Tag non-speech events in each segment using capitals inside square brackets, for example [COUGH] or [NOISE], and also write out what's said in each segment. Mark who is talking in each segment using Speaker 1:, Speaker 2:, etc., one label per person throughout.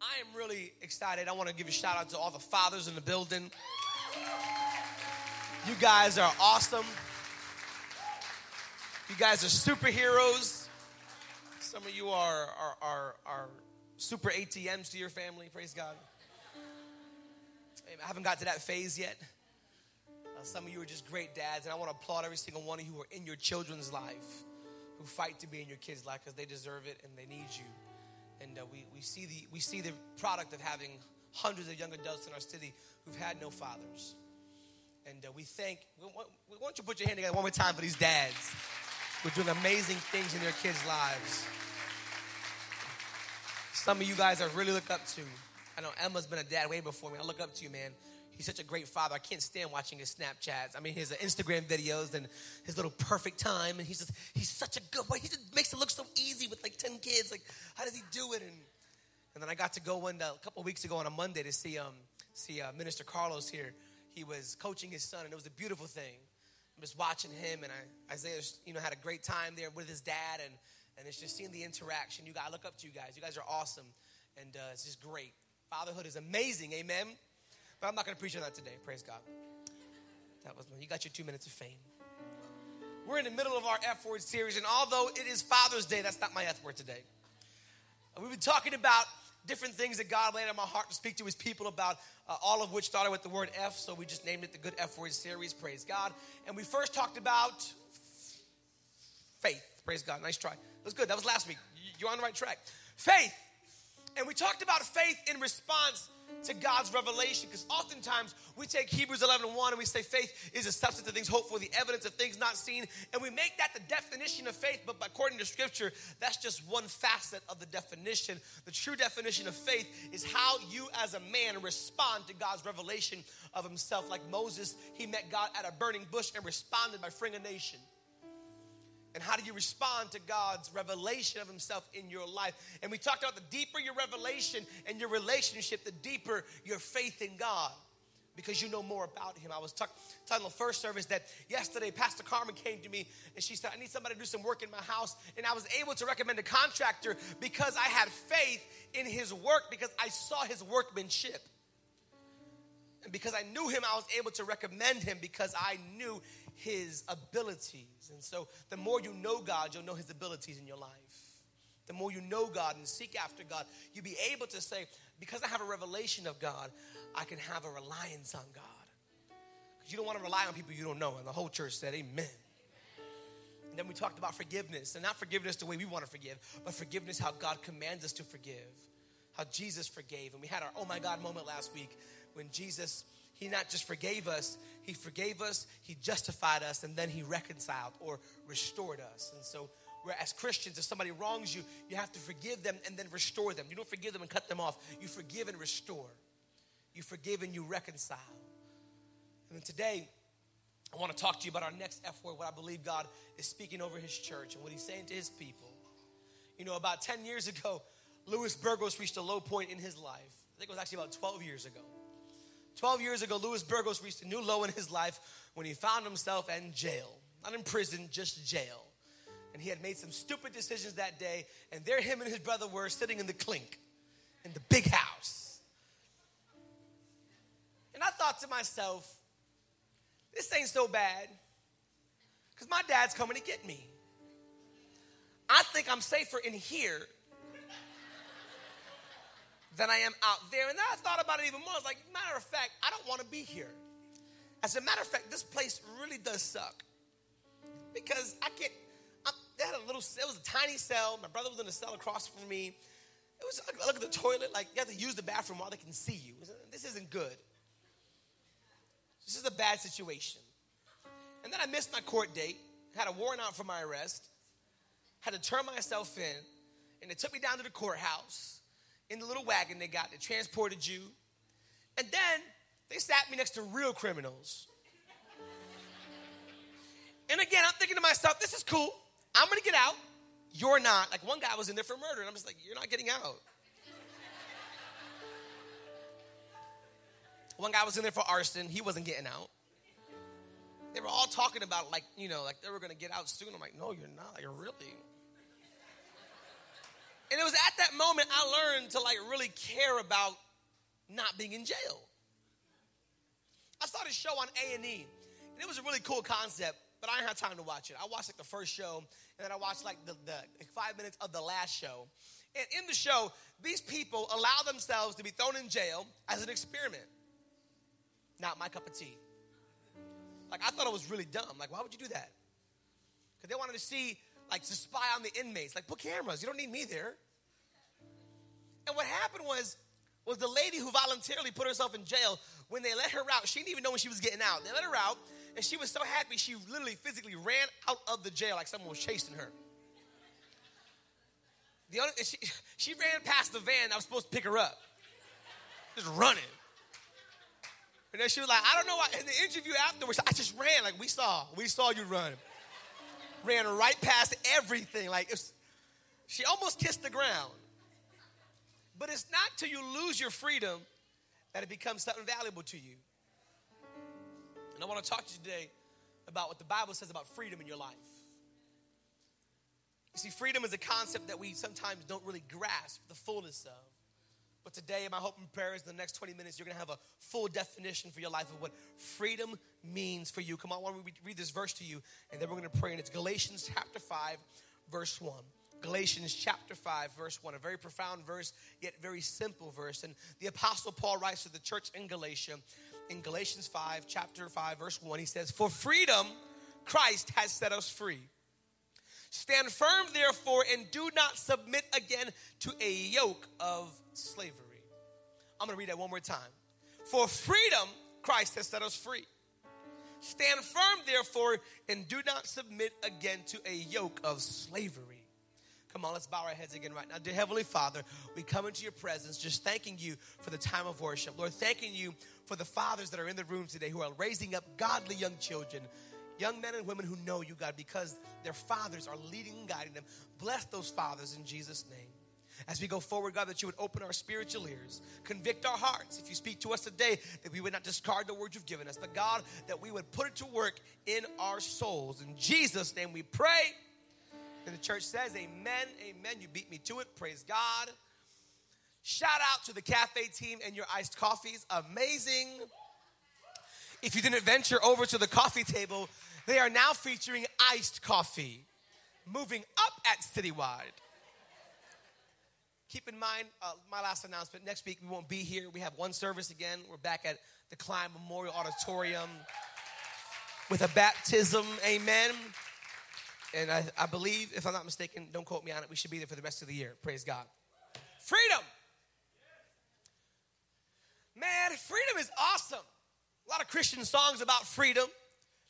Speaker 1: I am really excited. I want to give a shout out to all the fathers in the building. You guys are awesome. You guys are superheroes. Some of you are, are, are, are super ATMs to your family. Praise God. I haven't got to that phase yet. Uh, some of you are just great dads, and I want to applaud every single one of you who are in your children's life, who fight to be in your kids' life because they deserve it and they need you. And uh, we, we, see the, we see the product of having hundreds of young adults in our city who've had no fathers. And uh, we thank, we want, we you to put your hand together one more time for these dads who are doing amazing things in their kids' lives. Some of you guys I really look up to. I know Emma's been a dad way before me. I look up to you, man. He's such a great father. I can't stand watching his Snapchats. I mean, his Instagram videos and his little perfect time. And he's just, he's such a good boy. He just makes it look so easy with like 10 kids. Like, how does he do it? And, and then I got to go one, a couple weeks ago on a Monday to see, um, see uh, Minister Carlos here. He was coaching his son, and it was a beautiful thing. I'm just watching him, and I, Isaiah, you know, had a great time there with his dad, and, and it's just seeing the interaction. You guys, I look up to you guys. You guys are awesome, and uh, it's just great. Fatherhood is amazing, amen. But I'm not going to preach on that today. Praise God. That was you got your two minutes of fame. We're in the middle of our F word series, and although it is Father's Day, that's not my F word today. We've been talking about different things that God laid on my heart to speak to His people about, uh, all of which started with the word F, so we just named it the Good F Word series. Praise God. And we first talked about faith. Praise God. Nice try. That was good. That was last week. You're on the right track. Faith. And we talked about faith in response to God's revelation because oftentimes we take Hebrews 11 1 and we say faith is a substance of things hoped for, the evidence of things not seen, and we make that the definition of faith. But according to Scripture, that's just one facet of the definition. The true definition of faith is how you as a man respond to God's revelation of Himself. Like Moses, he met God at a burning bush and responded by freeing a nation. And how do you respond to God's revelation of Himself in your life? And we talked about the deeper your revelation and your relationship, the deeper your faith in God because you know more about him. I was talking talk, the first service that yesterday Pastor Carmen came to me and she said, I need somebody to do some work in my house. And I was able to recommend a contractor because I had faith in his work because I saw his workmanship. And because I knew him, I was able to recommend him because I knew his abilities. And so the more you know God, you'll know his abilities in your life. The more you know God and seek after God, you'll be able to say, because I have a revelation of God, I can have a reliance on God. Because you don't want to rely on people you don't know. And the whole church said, Amen. And then we talked about forgiveness, and not forgiveness the way we want to forgive, but forgiveness how God commands us to forgive, how Jesus forgave. And we had our oh my God moment last week when Jesus he not just forgave us, He forgave us, He justified us, and then He reconciled or restored us. And so, we're, as Christians, if somebody wrongs you, you have to forgive them and then restore them. You don't forgive them and cut them off, you forgive and restore. You forgive and you reconcile. And today, I want to talk to you about our next F word, what I believe God is speaking over His church and what He's saying to His people. You know, about 10 years ago, Louis Burgos reached a low point in his life. I think it was actually about 12 years ago. 12 years ago, Louis Burgos reached a new low in his life when he found himself in jail. Not in prison, just jail. And he had made some stupid decisions that day, and there him and his brother were sitting in the clink, in the big house. And I thought to myself, this ain't so bad, because my dad's coming to get me. I think I'm safer in here than I am out there. And then I thought about it even more. I was like, matter of fact, I don't want to be here. As a matter of fact, this place really does suck. Because I get, I, they had a little, it was a tiny cell. My brother was in a cell across from me. It was, I look at the toilet, like you have to use the bathroom while they can see you. This isn't good. This is a bad situation. And then I missed my court date, had a warrant out for my arrest, had to turn myself in, and they took me down to the courthouse in the little wagon they got that transported you. And then they sat me next to real criminals. And again, I'm thinking to myself, this is cool. I'm gonna get out. You're not. Like one guy was in there for murder, and I'm just like, you're not getting out. One guy was in there for arson, he wasn't getting out. They were all talking about like, you know, like they were gonna get out soon. I'm like, no, you're not. You're really. And it was at that moment I learned to like really care about not being in jail. I saw this show on A&E, and it was a really cool concept, but I didn't have time to watch it. I watched like the first show, and then I watched like the, the like five minutes of the last show. And in the show, these people allow themselves to be thrown in jail as an experiment. Not my cup of tea. Like I thought it was really dumb. Like, why would you do that? Because they wanted to see, like, to spy on the inmates. Like, put cameras. You don't need me there. And what happened was, was the lady who voluntarily put herself in jail, when they let her out, she didn't even know when she was getting out. They let her out, and she was so happy, she literally physically ran out of the jail like someone was chasing her. The other, she, [LAUGHS] she ran past the van that was supposed to pick her up, just running. And then she was like, I don't know why. In the interview afterwards, I just ran. Like, we saw, we saw you run. Ran right past everything. Like, she almost kissed the ground. But it's not till you lose your freedom that it becomes something valuable to you. And I want to talk to you today about what the Bible says about freedom in your life. You see, freedom is a concept that we sometimes don't really grasp the fullness of. But today, my hope and prayer is the next 20 minutes, you're going to have a full definition for your life of what freedom means for you. Come on, why don't we read this verse to you, and then we're going to pray. And it's Galatians chapter 5, verse 1. Galatians chapter 5, verse 1, a very profound verse, yet very simple verse. And the Apostle Paul writes to the church in Galatia, in Galatians 5, chapter 5, verse 1, he says, For freedom, Christ has set us free. Stand firm, therefore, and do not submit again to a yoke of slavery. I'm going to read that one more time. For freedom, Christ has set us free. Stand firm, therefore, and do not submit again to a yoke of slavery. Come on, let's bow our heads again right now. Dear Heavenly Father, we come into your presence just thanking you for the time of worship. Lord, thanking you for the fathers that are in the room today who are raising up godly young children young men and women who know you, God, because their fathers are leading and guiding them. Bless those fathers in Jesus' name. As we go forward, God, that you would open our spiritual ears, convict our hearts. If you speak to us today, that we would not discard the word you've given us, but God, that we would put it to work in our souls. In Jesus' name we pray. And the church says, Amen, amen. You beat me to it. Praise God. Shout out to the cafe team and your iced coffees. Amazing. If you didn't venture over to the coffee table, they are now featuring iced coffee, moving up at Citywide. Keep in mind, uh, my last announcement next week we won't be here. We have one service again. We're back at the Klein Memorial Auditorium with a baptism. Amen. And I, I believe, if I'm not mistaken, don't quote me on it, we should be there for the rest of the year. Praise God. Freedom. Man, freedom is awesome. A lot of Christian songs about freedom.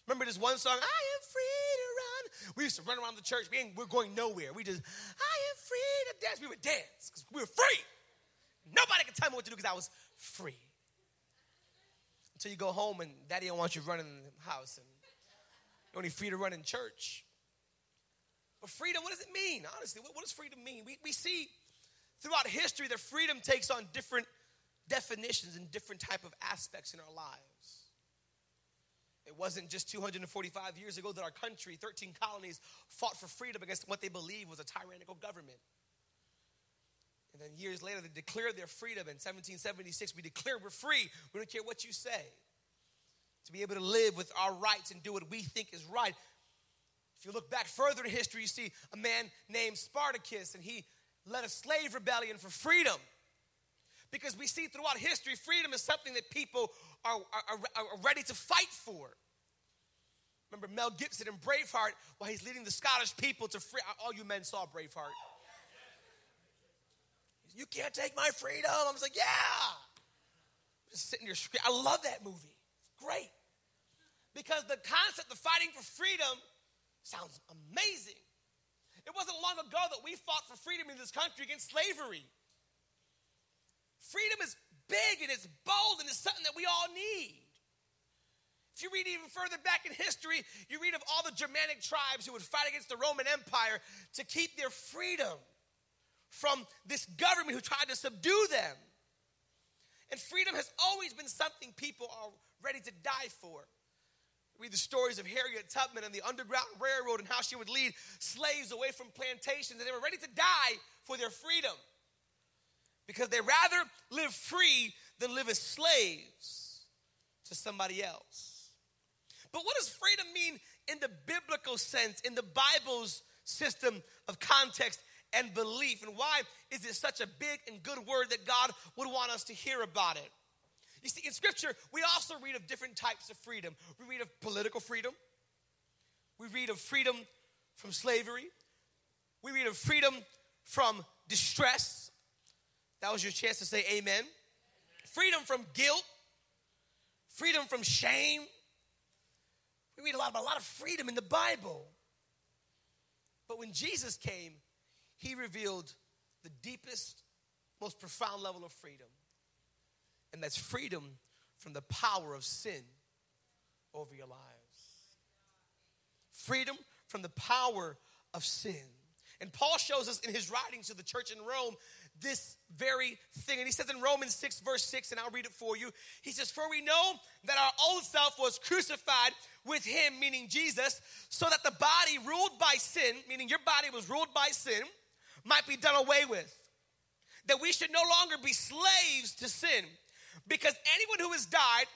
Speaker 1: Remember this one song, I am free to run. We used to run around the church. We ain't, we're going nowhere. We just, I am free to dance. We would dance because we were free. Nobody could tell me what to do because I was free. Until you go home and daddy don't want you running in the house and you're only free to run in church. But freedom, what does it mean? Honestly, what, what does freedom mean? We, we see throughout history that freedom takes on different definitions and different type of aspects in our lives. It wasn't just 245 years ago that our country, 13 colonies, fought for freedom against what they believed was a tyrannical government. And then years later, they declared their freedom. In 1776, we declare we're free. We don't care what you say. To be able to live with our rights and do what we think is right. If you look back further in history, you see a man named Spartacus, and he led a slave rebellion for freedom. Because we see throughout history, freedom is something that people are, are, are ready to fight for. Remember Mel Gibson in Braveheart while he's leading the Scottish people to free. All you men saw Braveheart. You can't take my freedom. I was like, yeah. Just sitting there. I love that movie. It's great. Because the concept of fighting for freedom sounds amazing. It wasn't long ago that we fought for freedom in this country against slavery. Freedom is big and it's bold and it's something that we all need. If you read even further back in history, you read of all the Germanic tribes who would fight against the Roman Empire to keep their freedom from this government who tried to subdue them. And freedom has always been something people are ready to die for. Read the stories of Harriet Tubman and the Underground Railroad and how she would lead slaves away from plantations and they were ready to die for their freedom because they rather live free than live as slaves to somebody else. But what does freedom mean in the biblical sense, in the Bible's system of context and belief? And why is it such a big and good word that God would want us to hear about it? You see, in Scripture, we also read of different types of freedom. We read of political freedom, we read of freedom from slavery, we read of freedom from distress. That was your chance to say amen. Freedom from guilt, freedom from shame. We read a lot about a lot of freedom in the Bible. But when Jesus came, he revealed the deepest, most profound level of freedom and that's freedom from the power of sin over your lives. Freedom from the power of sin. And Paul shows us in his writings to the church in Rome this very thing. And he says in Romans 6, verse 6, and I'll read it for you. He says, For we know that our old self was crucified with him, meaning Jesus, so that the body ruled by sin, meaning your body was ruled by sin, might be done away with. That we should no longer be slaves to sin because anyone who has died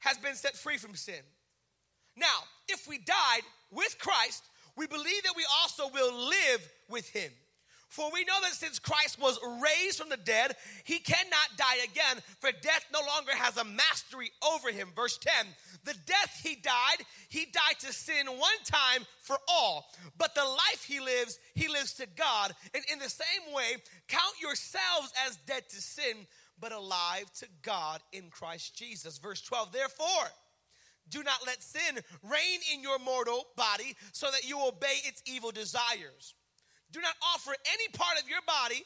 Speaker 1: has been set free from sin. Now, if we died with Christ, we believe that we also will live with him. For we know that since Christ was raised from the dead, he cannot die again, for death no longer has a mastery over him. Verse 10 The death he died, he died to sin one time for all. But the life he lives, he lives to God. And in the same way, count yourselves as dead to sin, but alive to God in Christ Jesus. Verse 12, therefore, do not let sin reign in your mortal body so that you obey its evil desires. Do not offer any part of your body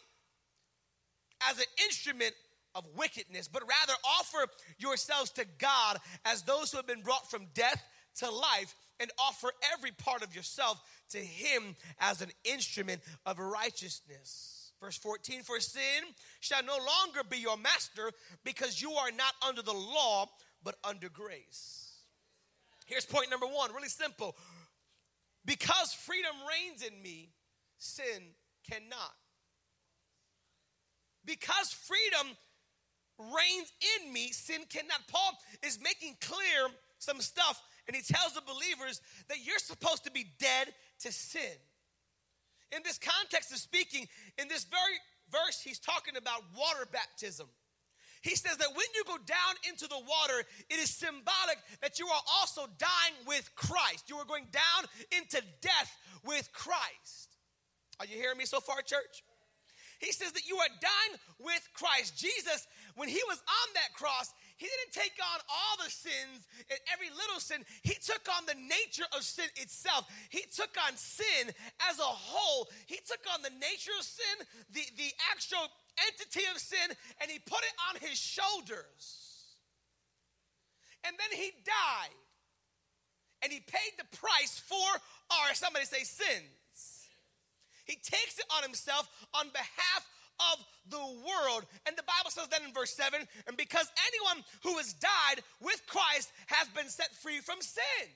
Speaker 1: as an instrument of wickedness, but rather offer yourselves to God as those who have been brought from death to life, and offer every part of yourself to Him as an instrument of righteousness. Verse 14, for sin shall no longer be your master because you are not under the law, but under grace. Here's point number one really simple. Because freedom reigns in me, sin cannot. Because freedom reigns in me, sin cannot. Paul is making clear some stuff, and he tells the believers that you're supposed to be dead to sin. In this context of speaking, in this very verse, he's talking about water baptism. He says that when you go down into the water, it is symbolic that you are also dying with Christ. You are going down into death with Christ. Are you hearing me so far, church? He says that you are dying with Christ. Jesus, when he was on that cross, he didn't take on all the sins and every little sin. He took on the nature of sin itself. He took on sin as a whole. He took on the nature of sin, the, the actual entity of sin, and he put it on his shoulders. And then he died. And he paid the price for our, somebody say, sins. He takes it on himself on behalf of the world. And the Bible says that in verse 7 and because anyone who has died with Christ has been set free from sin.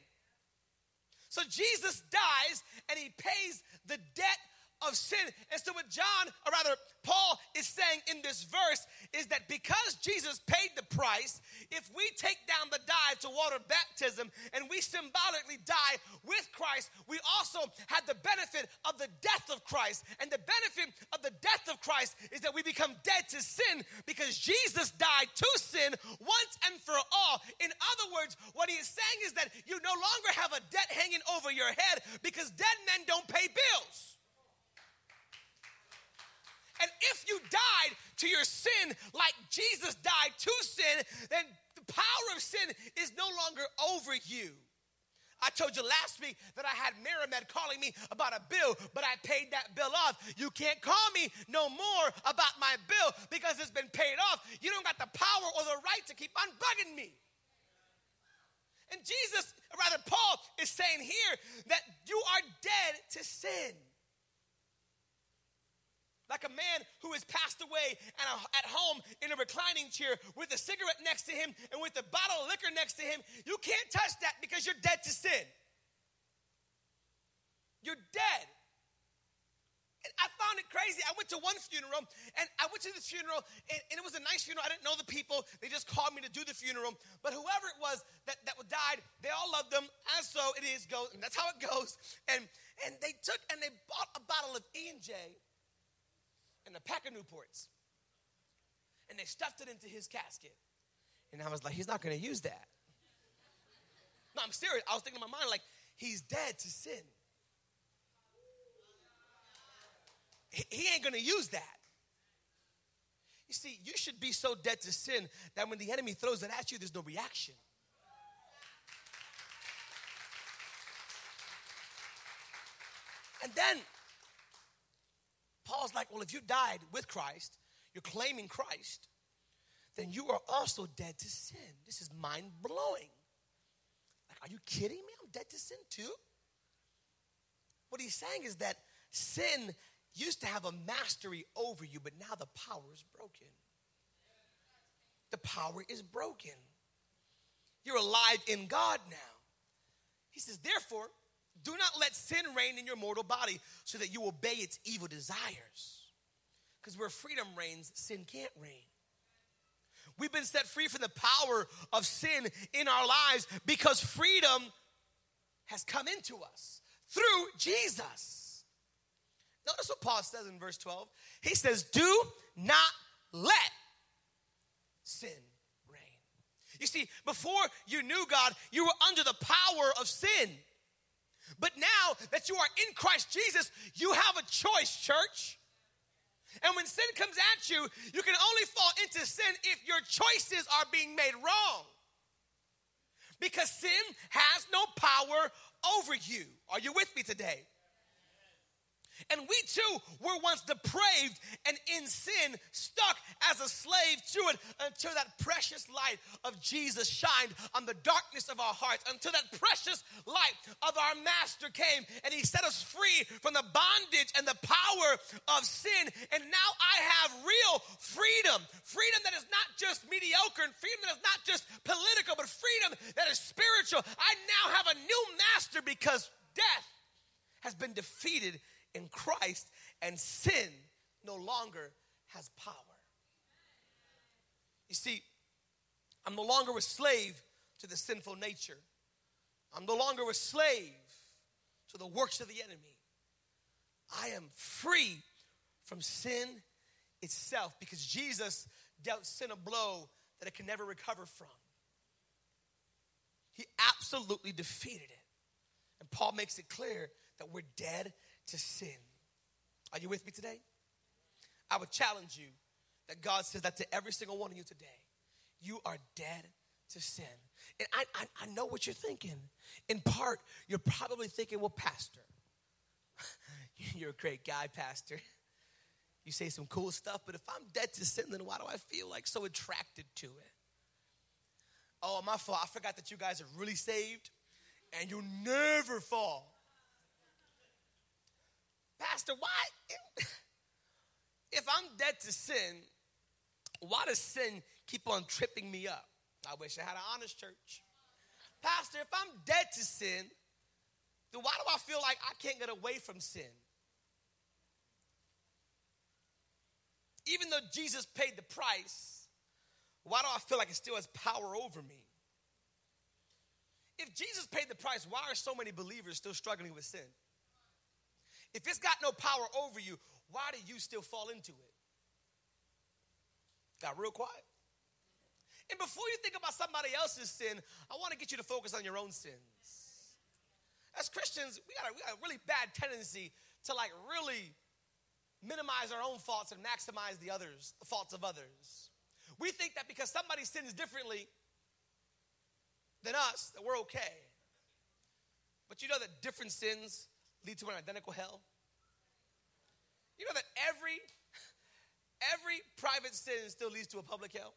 Speaker 1: So Jesus dies and he pays the debt of sin. And so, what John, or rather, Paul is saying in this verse is that because Jesus paid the price, if we take down the die to water baptism and we symbolically die with Christ, we also have the benefit of the death of Christ. And the benefit of the death of Christ is that we become dead to sin because Jesus died to sin once and for all. In other words, what he is saying is that you no longer have a debt hanging over your head because dead men don't pay bills. And if you died to your sin like Jesus died to sin, then the power of sin is no longer over you. I told you last week that I had Miramed calling me about a bill, but I paid that bill off. You can't call me no more about my bill because it's been paid off. You don't got the power or the right to keep on bugging me. And Jesus, or rather, Paul is saying here that you are dead to sin. Like a man who has passed away and at home in a reclining chair with a cigarette next to him and with a bottle of liquor next to him. You can't touch that because you're dead to sin. You're dead. And I found it crazy. I went to one funeral and I went to this funeral and, and, it was a nice funeral. I didn't know the people. They just called me to do the funeral. But whoever it was that, that died, they all loved them. As so it is goes. And that's how it goes. And and they took and they bought a bottle of E and J and a pack of Newports. And they stuffed it into his casket. And I was like, he's not going to use that. No, I'm serious. I was thinking in my mind, like, he's dead to sin. He, he ain't going to use that. You see, you should be so dead to sin that when the enemy throws it at you, there's no reaction. And then Paul's like, well, if you died with Christ, you're claiming Christ, then you are also dead to sin. This is mind blowing. Like, are you kidding me? I'm dead to sin too? What he's saying is that sin used to have a mastery over you, but now the power is broken. The power is broken. You're alive in God now. He says, therefore, do not let sin reign in your mortal body so that you obey its evil desires. Because where freedom reigns, sin can't reign. We've been set free from the power of sin in our lives because freedom has come into us through Jesus. Notice what Paul says in verse 12. He says, Do not let sin reign. You see, before you knew God, you were under the power of sin. But now that you are in Christ Jesus, you have a choice, church. And when sin comes at you, you can only fall into sin if your choices are being made wrong. Because sin has no power over you. Are you with me today? And we too were once depraved and in sin, stuck as a slave to it until that precious light of Jesus shined on the darkness of our hearts, until that precious light of our Master came and He set us free from the bondage and the power of sin. And now I have real freedom freedom that is not just mediocre and freedom that is not just political, but freedom that is spiritual. I now have a new Master because death has been defeated in Christ, and sin no longer has power. You see, I'm no longer a slave to the sinful nature. I'm no longer a slave to the works of the enemy. I am free from sin itself because Jesus dealt sin a blow that it can never recover from. He absolutely defeated it. And Paul makes it clear that we're dead to sin. Are you with me today? I would challenge you that God says that to every single one of you today. You are dead to sin. And I, I, I know what you're thinking. In part, you're probably thinking, well, Pastor, [LAUGHS] you're a great guy, Pastor. You say some cool stuff, but if I'm dead to sin, then why do I feel like so attracted to it? Oh, my fault. I forgot that you guys are really saved and you never fall. Pastor, why? If I'm dead to sin, why does sin keep on tripping me up? I wish I had an honest church. Pastor, if I'm dead to sin, then why do I feel like I can't get away from sin? Even though Jesus paid the price, why do I feel like it still has power over me? If Jesus paid the price, why are so many believers still struggling with sin? If it's got no power over you, why do you still fall into it? Got real quiet. And before you think about somebody else's sin, I want to get you to focus on your own sins. As Christians, we got a, we got a really bad tendency to like really minimize our own faults and maximize the others, the faults of others. We think that because somebody sins differently than us, that we're okay. But you know that different sins lead to an identical hell? You know that every every private sin still leads to a public hell?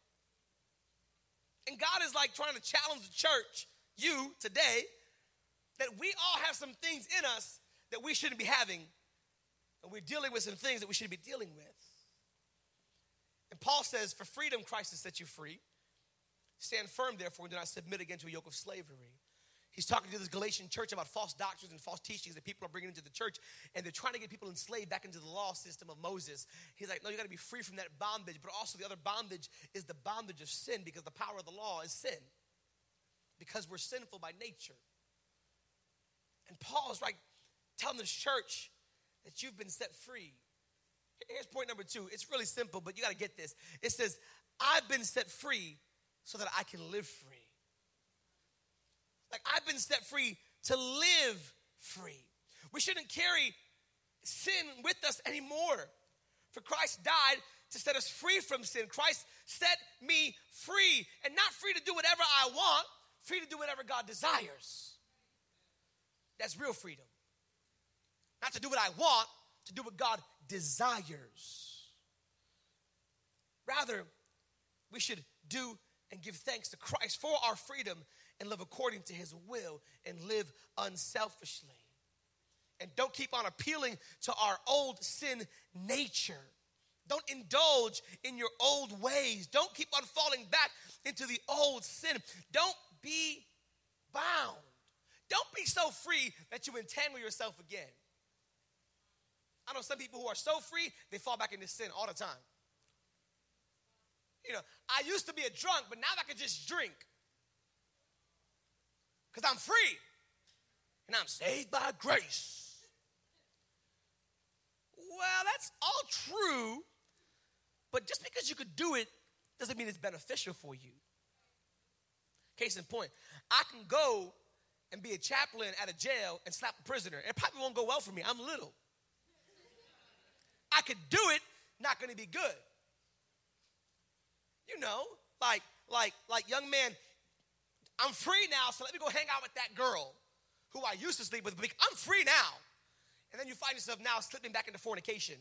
Speaker 1: And God is like trying to challenge the church, you today, that we all have some things in us that we shouldn't be having And we're dealing with some things that we should be dealing with. And Paul says, For freedom, Christ has set you free. Stand firm, therefore, and do not submit again to a yoke of slavery. He's talking to this Galatian church about false doctrines and false teachings that people are bringing into the church, and they're trying to get people enslaved back into the law system of Moses. He's like, No, you got to be free from that bondage, but also the other bondage is the bondage of sin because the power of the law is sin, because we're sinful by nature. And Paul is like telling this church that you've been set free. Here's point number two. It's really simple, but you got to get this. It says, I've been set free so that I can live free. Like I've been set free to live free. We shouldn't carry sin with us anymore. For Christ died to set us free from sin. Christ set me free, and not free to do whatever I want, free to do whatever God desires. That's real freedom. Not to do what I want, to do what God desires. Rather, we should do and give thanks to Christ for our freedom and live according to his will and live unselfishly. And don't keep on appealing to our old sin nature. Don't indulge in your old ways. Don't keep on falling back into the old sin. Don't be bound. Don't be so free that you entangle yourself again. I know some people who are so free, they fall back into sin all the time. You know, I used to be a drunk, but now I can just drink because I'm free and I'm saved by grace. Well, that's all true, but just because you could do it doesn't mean it's beneficial for you. Case in point, I can go and be a chaplain at a jail and slap a prisoner. It probably won't go well for me. I'm little. I could do it, not going to be good. You know, like like like young man, I'm free now, so let me go hang out with that girl who I used to sleep with. I'm free now. And then you find yourself now slipping back into fornication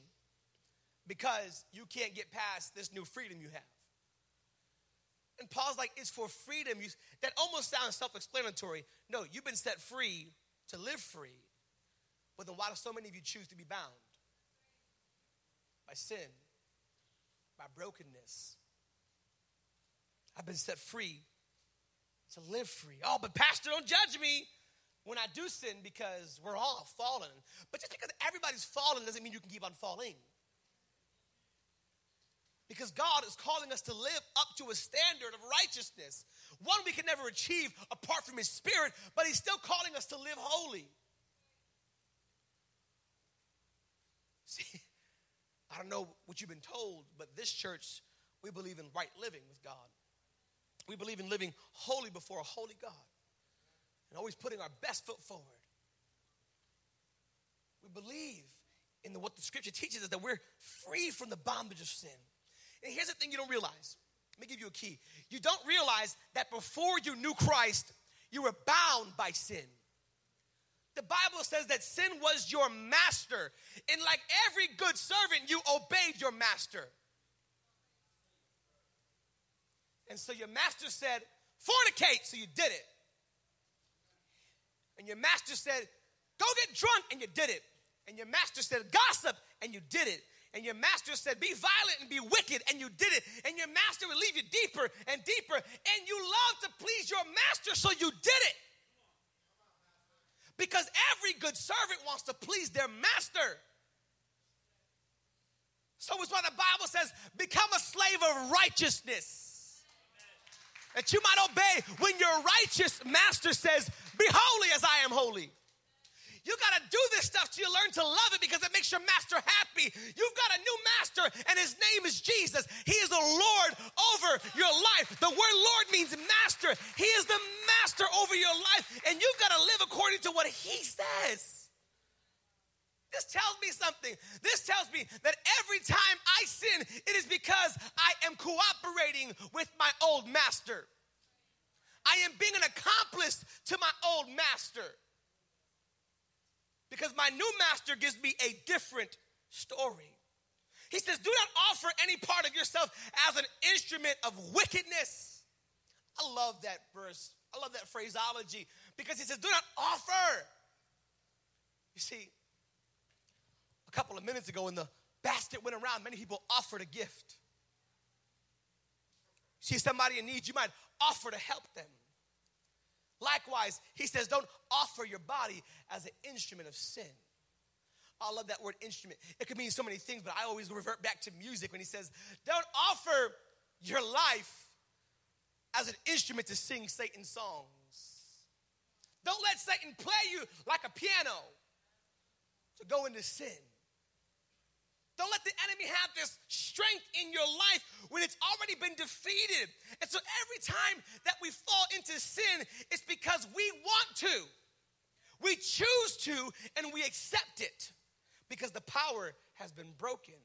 Speaker 1: because you can't get past this new freedom you have. And Paul's like, it's for freedom. You, that almost sounds self explanatory. No, you've been set free to live free. But then why do so many of you choose to be bound? By sin, by brokenness. I've been set free to live free. Oh, but Pastor, don't judge me when I do sin because we're all fallen. But just because everybody's fallen doesn't mean you can keep on falling. Because God is calling us to live up to a standard of righteousness, one we can never achieve apart from His Spirit, but He's still calling us to live holy. See, I don't know what you've been told, but this church, we believe in right living with God. We believe in living holy before a holy God and always putting our best foot forward. We believe in the, what the scripture teaches us that we're free from the bondage of sin. And here's the thing you don't realize. Let me give you a key. You don't realize that before you knew Christ, you were bound by sin. The Bible says that sin was your master. And like every good servant, you obeyed your master. And so your master said, fornicate, so you did it. And your master said, go get drunk, and you did it. And your master said, gossip, and you did it. And your master said, Be violent and be wicked, and you did it. And your master would leave you deeper and deeper. And you love to please your master, so you did it. Because every good servant wants to please their master. So it's why the Bible says, Become a slave of righteousness that you might obey when your righteous master says, Be holy as I am holy. You got to do this stuff till you learn to love it because it makes your master happy. You've got a new master, and his name is Jesus. He is the Lord over your life. The word Lord means master. He is the master over your life, and you've got to live according to what he says. This tells me something. This tells me that every time I sin, it is because I am cooperating with my old master. I am being an accomplice to my old master. Because my new master gives me a different story. He says, Do not offer any part of yourself as an instrument of wickedness. I love that verse. I love that phraseology because he says, Do not offer. You see, a couple of minutes ago when the basket went around, many people offered a gift. See somebody in need, you might offer to help them. Likewise, he says, don't offer your body as an instrument of sin. I love that word instrument. It could mean so many things, but I always revert back to music when he says, don't offer your life as an instrument to sing Satan's songs. Don't let Satan play you like a piano to go into sin. Don't let the enemy have this strength in your life when it's already been defeated. And so every time that we fall into sin, it's because we want to. We choose to and we accept it because the power has been broken.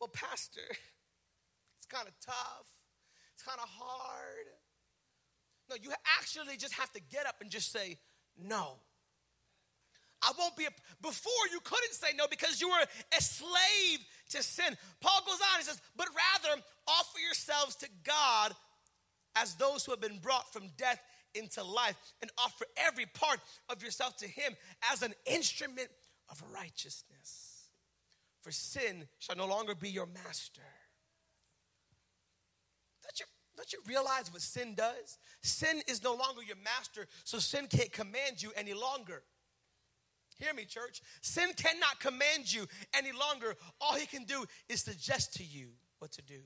Speaker 1: Well, Pastor, [LAUGHS] it's kind of tough, it's kind of hard. No, you actually just have to get up and just say, no. I won't be a, before you couldn't say no because you were a slave to sin. Paul goes on, he says, but rather offer yourselves to God as those who have been brought from death into life and offer every part of yourself to him as an instrument of righteousness. For sin shall no longer be your master. Don't you, don't you realize what sin does? Sin is no longer your master, so sin can't command you any longer. Hear me, church. Sin cannot command you any longer. All he can do is suggest to you what to do.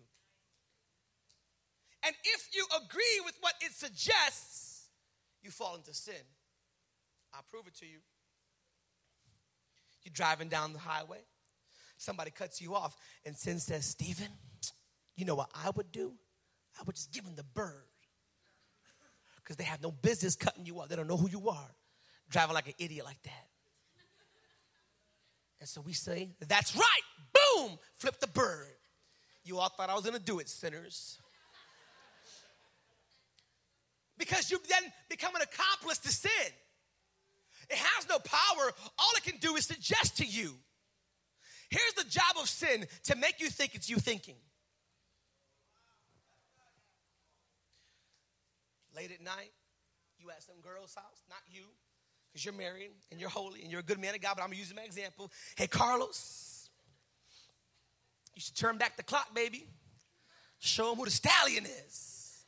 Speaker 1: And if you agree with what it suggests, you fall into sin. I'll prove it to you. You're driving down the highway, somebody cuts you off, and sin says, Stephen, you know what I would do? I would just give them the bird. Because they have no business cutting you off. They don't know who you are. Driving like an idiot like that. And so we say, That's right. Boom! Flip the bird. You all thought I was going to do it, sinners. Because you then become an accomplice to sin. It has no power. All it can do is suggest to you. Here's the job of sin to make you think it's you thinking. Late at night, you at some girl's house, not you, because you're married and you're holy and you're a good man of God, but I'm gonna use my example. Hey, Carlos, you should turn back the clock, baby. Show him who the stallion is.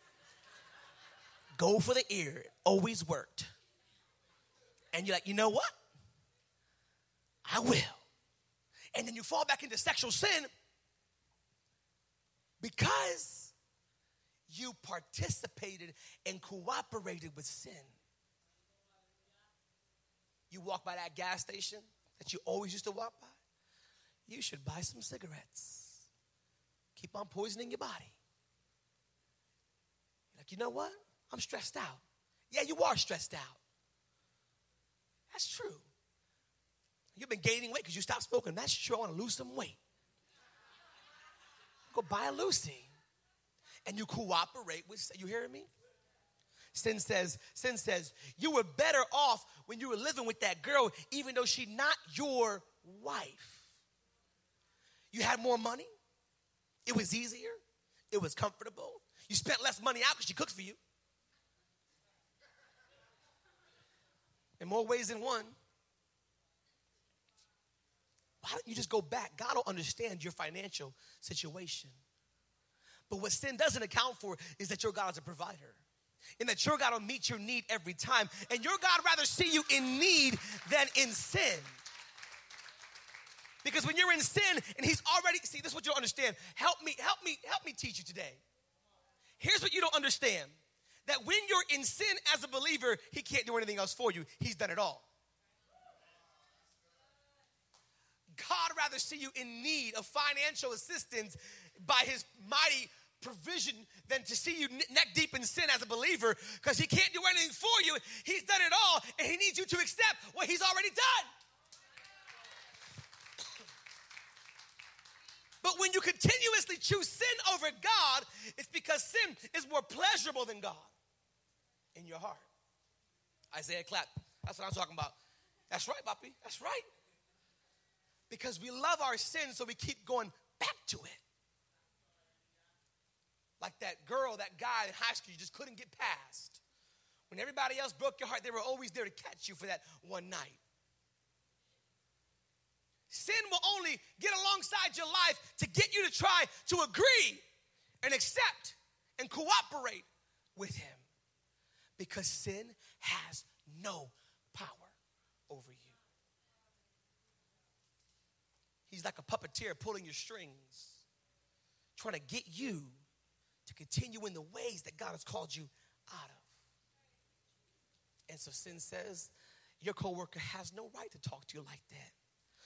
Speaker 1: Go for the ear. It always worked. And you're like, you know what? I will. And then you fall back into sexual sin because you participated and cooperated with sin. You walk by that gas station that you always used to walk by, you should buy some cigarettes. Keep on poisoning your body. like, you know what? I'm stressed out. Yeah, you are stressed out. That's true. You've been gaining weight because you stopped smoking. That's true. I want to lose some weight. Go buy a Lucy. And you cooperate with, you hearing me? Sin says, sin says, you were better off when you were living with that girl, even though she's not your wife. You had more money. It was easier. It was comfortable. You spent less money out because she cooked for you. In more ways than one. Why don't you just go back? God will understand your financial situation. But what sin doesn't account for is that your God is a provider and that your God will meet your need every time. And your God rather see you in need than in sin. Because when you're in sin and he's already see this is what you'll understand. Help me, help me, help me teach you today. Here's what you don't understand. That when you're in sin as a believer, he can't do anything else for you. He's done it all. God rather see you in need of financial assistance by his mighty provision than to see you neck deep in sin as a believer because he can't do anything for you. He's done it all and he needs you to accept what he's already done. But when you continuously choose sin over God, it's because sin is more pleasurable than God in your heart. Isaiah clap. That's what I'm talking about. That's right, Papi. That's right. Because we love our sin, so we keep going back to it. Like that girl, that guy in high school you just couldn't get past. When everybody else broke your heart, they were always there to catch you for that one night. Sin will only get alongside your life to get you to try to agree and accept and cooperate with Him because sin has no power over you. He's like a puppeteer pulling your strings, trying to get you to continue in the ways that God has called you out of. And so sin says, your coworker has no right to talk to you like that.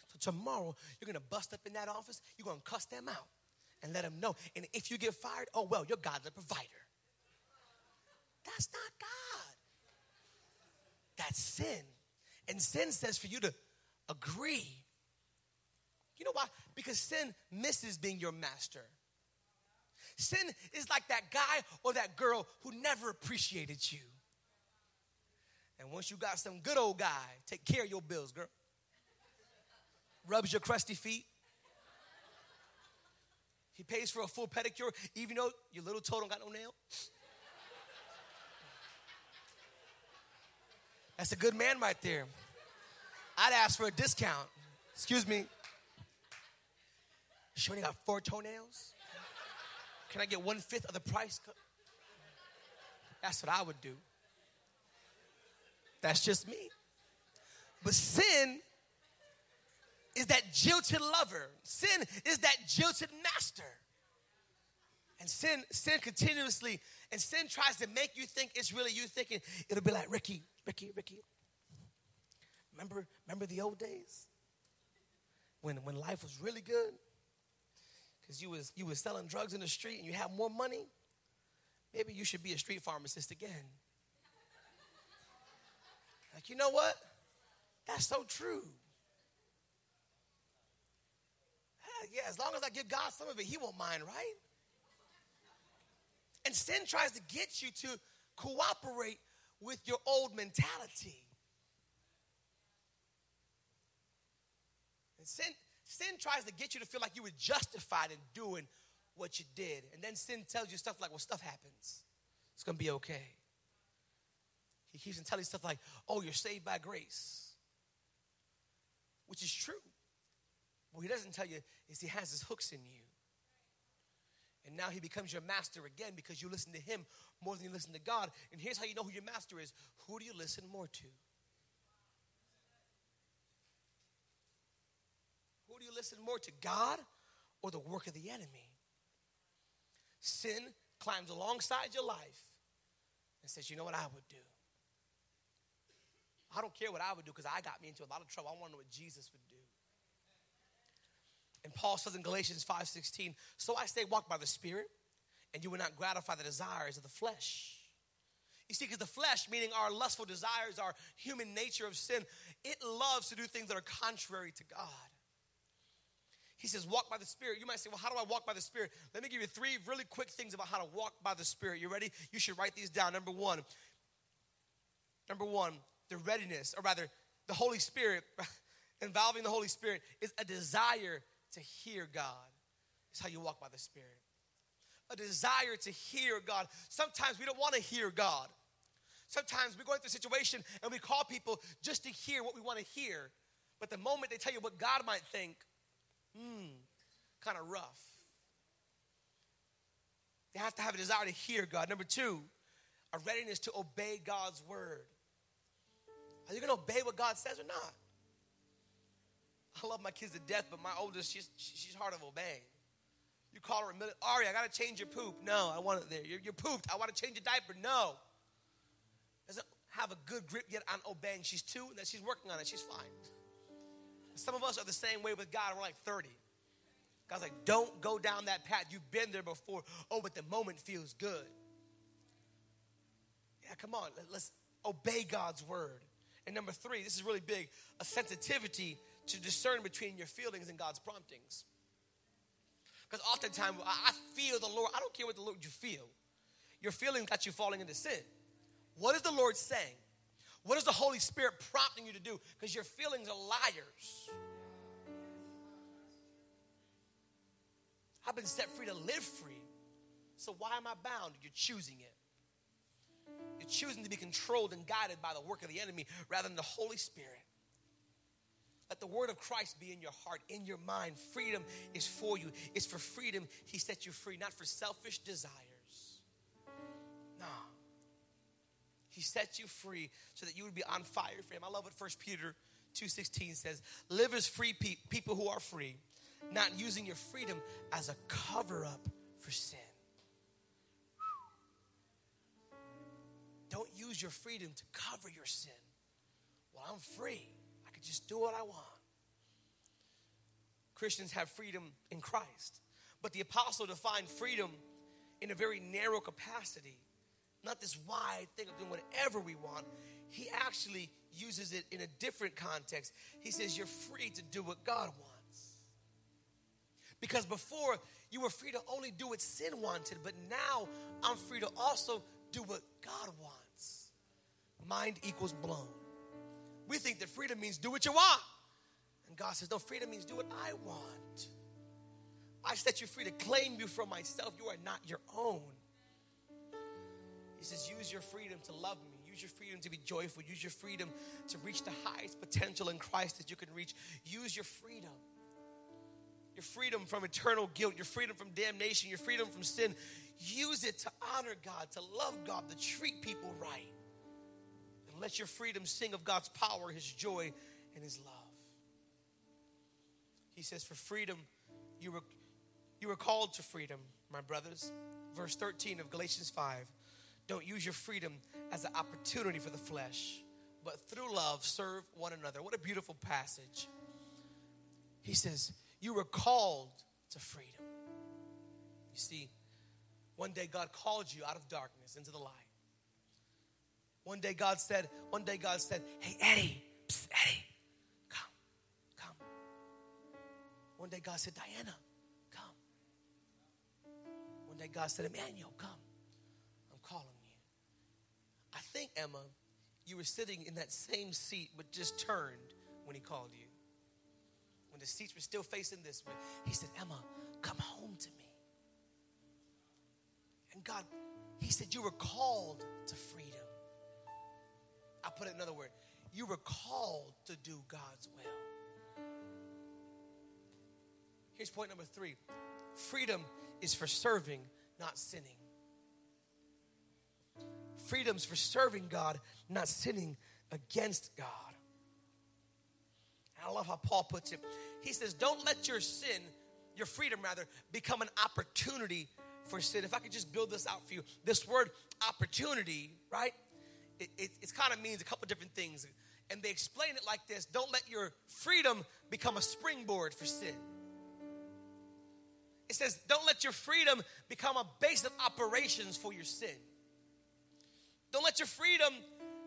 Speaker 1: So tomorrow, you're going to bust up in that office, you're going to cuss them out and let them know. And if you get fired, oh well, your God's a provider. That's not God. That's sin. And sin says for you to agree. You know why? Because sin misses being your master. Sin is like that guy or that girl who never appreciated you. And once you got some good old guy, take care of your bills, girl. Rubs your crusty feet. He pays for a full pedicure, even though your little toe don't got no nail. That's a good man right there. I'd ask for a discount. Excuse me. She only got four toenails. Can I get one fifth of the price? That's what I would do. That's just me. But sin is that jilted lover. Sin is that jilted master. And sin, sin continuously, and sin tries to make you think it's really you thinking. It'll be like, Ricky, Ricky, Ricky. Remember, remember the old days? When, when life was really good? Because you was, you was selling drugs in the street and you have more money? Maybe you should be a street pharmacist again. Like, you know what? That's so true. Yeah, as long as I give God some of it, He won't mind, right? And sin tries to get you to cooperate with your old mentality. And sin, sin tries to get you to feel like you were justified in doing what you did. And then sin tells you stuff like, well, stuff happens. It's going to be okay. He keeps on telling you stuff like, oh, you're saved by grace, which is true. What he doesn't tell you is he has his hooks in you. And now he becomes your master again because you listen to him more than you listen to God. And here's how you know who your master is who do you listen more to? Who do you listen more to, God or the work of the enemy? Sin climbs alongside your life and says, You know what I would do? I don't care what I would do because I got me into a lot of trouble. I want to know what Jesus would do. And Paul says in Galatians 5:16, "So I say walk by the Spirit, and you will not gratify the desires of the flesh." You see, because the flesh, meaning our lustful desires, our human nature of sin, it loves to do things that are contrary to God. He says, walk by the Spirit. You might say, well, how do I walk by the Spirit? Let me give you three really quick things about how to walk by the Spirit. You ready? You should write these down. Number one, number one, the readiness, or rather, the Holy Spirit, [LAUGHS] involving the Holy Spirit, is a desire to hear God. It's how you walk by the Spirit. A desire to hear God. Sometimes we don't want to hear God. Sometimes we go into a situation and we call people just to hear what we want to hear. But the moment they tell you what God might think, hmm, kind of rough. They have to have a desire to hear God. Number two, a readiness to obey God's word. Are you going to obey what God says or not? I love my kids to death, but my oldest, she's, she's hard of obeying. You call her a minute, Ari, I got to change your poop. No, I want it there. You're, you're pooped. I want to change your diaper. No. Doesn't have a good grip yet on obeying. She's two, and that she's working on it. She's fine. Some of us are the same way with God. We're like 30. God's like, don't go down that path. You've been there before. Oh, but the moment feels good. Yeah, come on. Let's obey God's word. And number three, this is really big a sensitivity to discern between your feelings and God's promptings. Because oftentimes I feel the Lord, I don't care what the Lord you feel. Your feelings got you falling into sin. What is the Lord saying? What is the Holy Spirit prompting you to do? Because your feelings are liars. I've been set free to live free. So why am I bound? You're choosing it. You're choosing to be controlled and guided by the work of the enemy rather than the Holy Spirit. Let the word of Christ be in your heart, in your mind. Freedom is for you. It's for freedom he set you free, not for selfish desires. He sets you free so that you would be on fire for him. I love what 1 Peter 2.16 says. Live as free pe- people who are free, not using your freedom as a cover-up for sin. Don't use your freedom to cover your sin. Well, I'm free I could just do what I want. Christians have freedom in Christ. But the apostle defined freedom in a very narrow capacity, not this wide thing of doing whatever we want. He actually uses it in a different context. He says, You're free to do what God wants. Because before, you were free to only do what sin wanted, but now I'm free to also do what God wants. Mind equals blown. We think that freedom means do what you want. And God says, no, freedom means do what I want. I set you free to claim you for myself. You are not your own. He says, use your freedom to love me. Use your freedom to be joyful. Use your freedom to reach the highest potential in Christ that you can reach. Use your freedom. Your freedom from eternal guilt, your freedom from damnation, your freedom from sin. Use it to honor God, to love God, to treat people right. And let your freedom sing of God's power, His joy, and His love. He says, For freedom, you were, you were called to freedom, my brothers. Verse 13 of Galatians 5 Don't use your freedom as an opportunity for the flesh, but through love serve one another. What a beautiful passage. He says, You were called to freedom. You see, one day God called you out of darkness into the light. One day God said, one day God said, Hey, Eddie, psst, Eddie, come, come. One day God said, Diana, come. One day God said, Emmanuel, come. I think, Emma, you were sitting in that same seat but just turned when he called you. When the seats were still facing this way, he said, Emma, come home to me. And God, he said, You were called to freedom. I'll put it another word. You were called to do God's will. Here's point number three freedom is for serving, not sinning. Freedom's for serving God, not sinning against God. And I love how Paul puts it. He says, Don't let your sin, your freedom rather, become an opportunity for sin. If I could just build this out for you, this word opportunity, right? it, it, it kind of means a couple different things. And they explain it like this Don't let your freedom become a springboard for sin. It says, Don't let your freedom become a base of operations for your sin. Don't let your freedom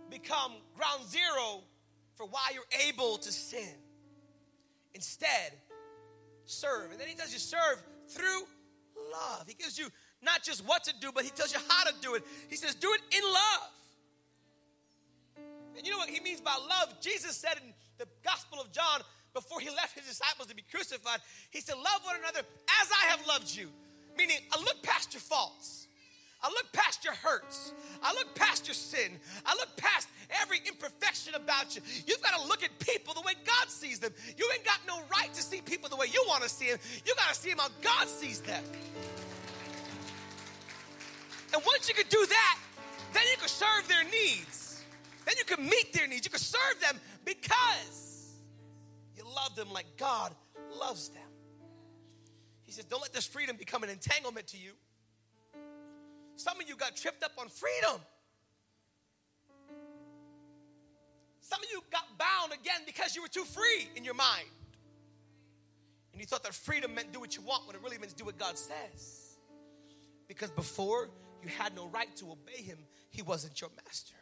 Speaker 1: become ground zero for why you're able to sin. Instead, serve. And then he tells you serve through love. He gives you not just what to do, but he tells you how to do it. He says, do it in love. And you know what he means by love? Jesus said in the Gospel of John, before he left his disciples to be crucified, he said, Love one another as I have loved you. Meaning, I look past your faults. I look past your hurts. I look past your sin. I look past every imperfection about you. You've got to look at people the way God sees them. You ain't got no right to see people the way you want to see them. You got to see them how God sees them. And once you can do that, then you can serve their needs. Then you can meet their needs. You can serve them because you love them like God loves them. He says, Don't let this freedom become an entanglement to you. Some of you got tripped up on freedom. Some of you got bound again because you were too free in your mind. And you thought that freedom meant do what you want when it really means do what God says. Because before you had no right to obey Him, He wasn't your master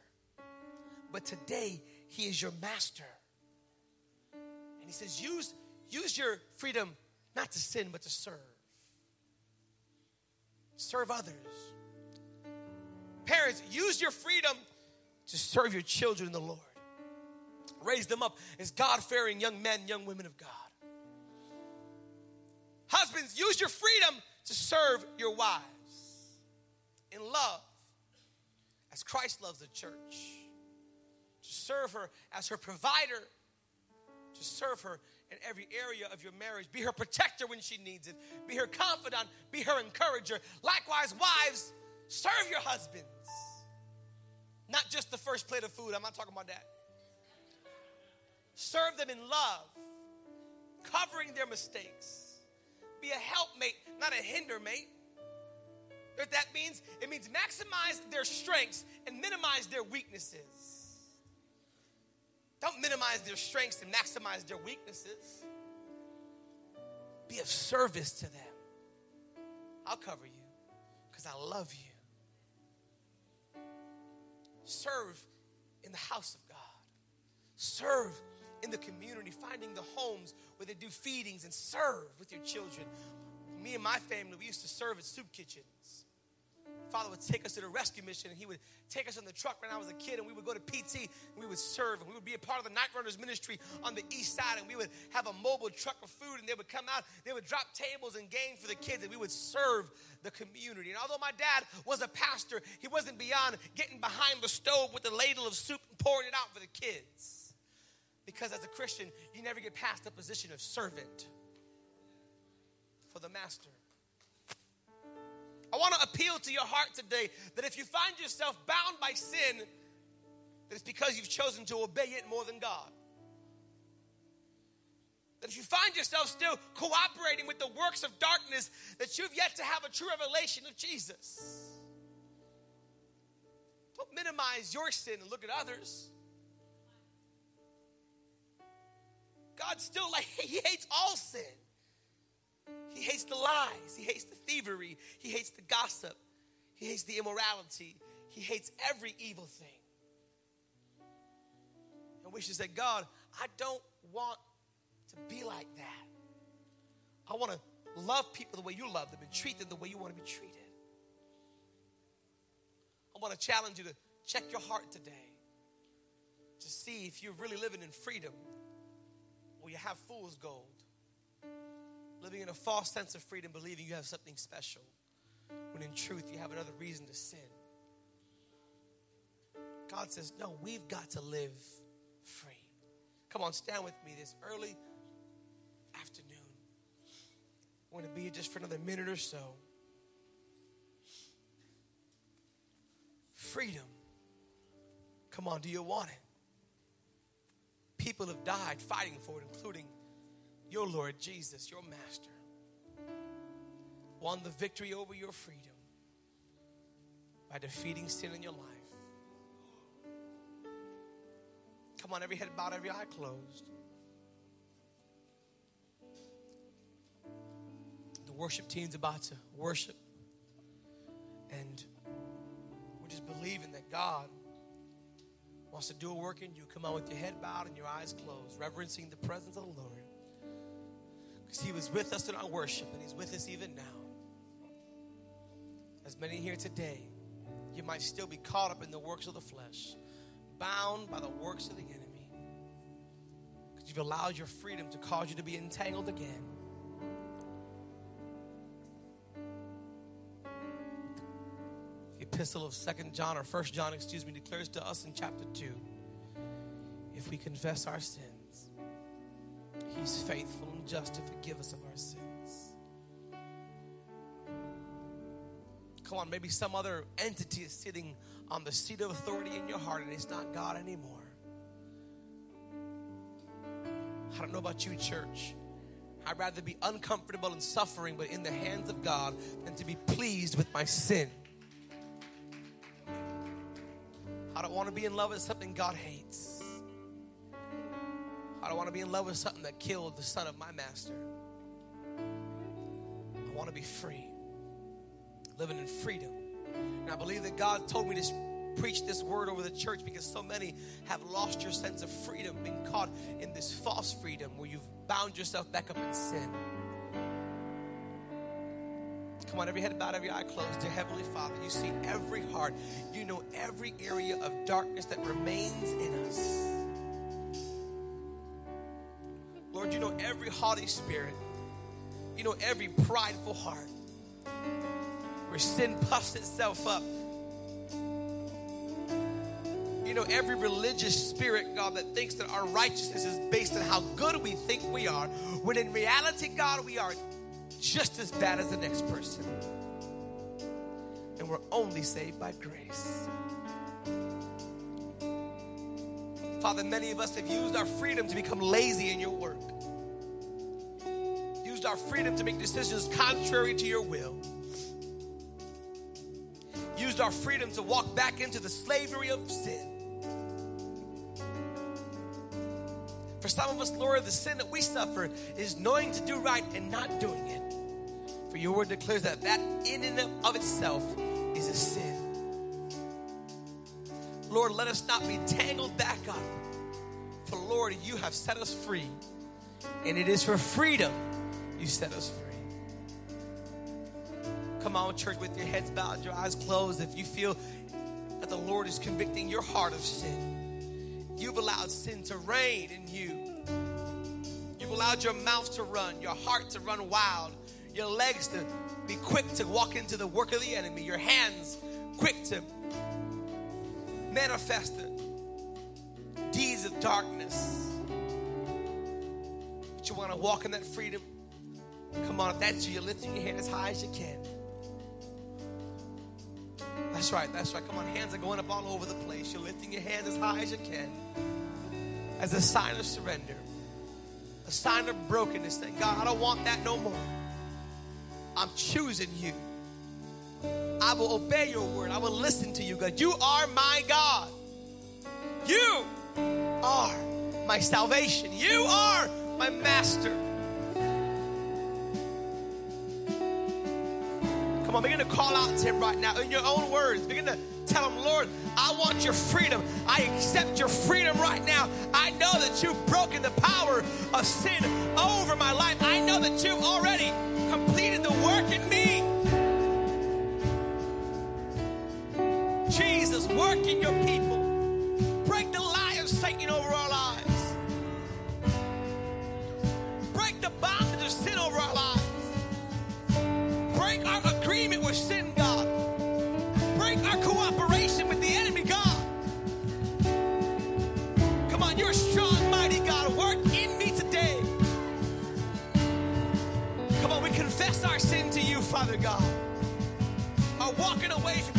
Speaker 1: but today he is your master. And he says, use, use your freedom not to sin, but to serve. Serve others. Parents, use your freedom to serve your children in the Lord. Raise them up as God fearing young men, young women of God. Husbands, use your freedom to serve your wives in love as Christ loves the church to serve her as her provider, to serve her in every area of your marriage. Be her protector when she needs it. Be her confidant. Be her encourager. Likewise, wives, serve your husbands. Not just the first plate of food. I'm not talking about that. Serve them in love, covering their mistakes. Be a helpmate, not a hinder mate. What that means? It means maximize their strengths and minimize their weaknesses. Don't minimize their strengths and maximize their weaknesses. Be of service to them. I'll cover you because I love you. Serve in the house of God. Serve in the community, finding the homes where they do feedings and serve with your children. Me and my family, we used to serve at soup kitchens. Father would take us to the rescue mission and he would take us on the truck when I was a kid and we would go to PT and we would serve and we would be a part of the Night Runners ministry on the east side and we would have a mobile truck of food and they would come out, they would drop tables and games for the kids and we would serve the community. And although my dad was a pastor, he wasn't beyond getting behind the stove with the ladle of soup and pouring it out for the kids. Because as a Christian, you never get past the position of servant for the master. I want to appeal to your heart today that if you find yourself bound by sin, that it's because you've chosen to obey it more than God. That if you find yourself still cooperating with the works of darkness, that you've yet to have a true revelation of Jesus. Don't minimize your sin and look at others. God still like [LAUGHS] he hates all sin. He hates the lies. He hates the thievery. He hates the gossip. He hates the immorality. He hates every evil thing. And wishes that God, I don't want to be like that. I want to love people the way you love them and treat them the way you want to be treated. I want to challenge you to check your heart today to see if you're really living in freedom or you have fool's gold living in a false sense of freedom, believing you have something special, when in truth you have another reason to sin. God says, No, we've got to live free. Come on, stand with me this early afternoon. I want to be just for another minute or so. Freedom. Come on, do you want it? People have died fighting for it, including your Lord Jesus, your master, won the victory over your freedom by defeating sin in your life. Come on, every head bowed, every eye closed. The worship team's about to worship. And we're just believing that God wants to do a work in you. Come on with your head bowed and your eyes closed, reverencing the presence of the Lord. Because he was with us in our worship, and he's with us even now. As many here today, you might still be caught up in the works of the flesh, bound by the works of the enemy. Because you've allowed your freedom to cause you to be entangled again. The epistle of Second John or First John, excuse me, declares to us in chapter 2 if we confess our sins, He's faithful just to forgive us of our sins. Come on, maybe some other entity is sitting on the seat of authority in your heart and it's not God anymore. I don't know about you, church. I'd rather be uncomfortable and suffering, but in the hands of God, than to be pleased with my sin. I don't want to be in love with something God hates. I don't want to be in love with something that killed the son of my master. I want to be free, living in freedom. And I believe that God told me to preach this word over the church because so many have lost your sense of freedom, being caught in this false freedom where you've bound yourself back up in sin. Come on, every head bowed, every eye closed. Dear Heavenly Father, you see every heart. You know every area of darkness that remains in us. You know every haughty spirit. You know every prideful heart where sin puffs itself up. You know, every religious spirit, God, that thinks that our righteousness is based on how good we think we are, when in reality, God, we are just as bad as the next person. And we're only saved by grace. Father, many of us have used our freedom to become lazy in your work, our freedom to make decisions contrary to your will, used our freedom to walk back into the slavery of sin. For some of us, Lord, the sin that we suffer is knowing to do right and not doing it. For your word declares that that in and of itself is a sin. Lord, let us not be tangled back up. For Lord, you have set us free. And it is for freedom you set us free. Come on, church, with your heads bowed, your eyes closed. If you feel that the Lord is convicting your heart of sin, you've allowed sin to reign in you. You've allowed your mouth to run, your heart to run wild, your legs to be quick to walk into the work of the enemy, your hands quick to manifest the deeds of darkness. But you want to walk in that freedom? Come on, if that's you, you're lifting your hand as high as you can. That's right, that's right. Come on, hands are going up all over the place. You're lifting your hands as high as you can as a sign of surrender, a sign of brokenness. That God, I don't want that no more. I'm choosing you. I will obey your word. I will listen to you, God. You are my God. You are my salvation. You are my master. On, begin to call out to him right now in your own words. Begin to tell him, Lord, I want your freedom. I accept your freedom right now. I know that you've broken the power of sin over my life. I know that you've already completed the work in me. Jesus, work in your people. With sin, God. Break our cooperation with the enemy, God. Come on, you're a strong, mighty God. Work in me today. Come on, we confess our sin to you, Father God. Are walking away from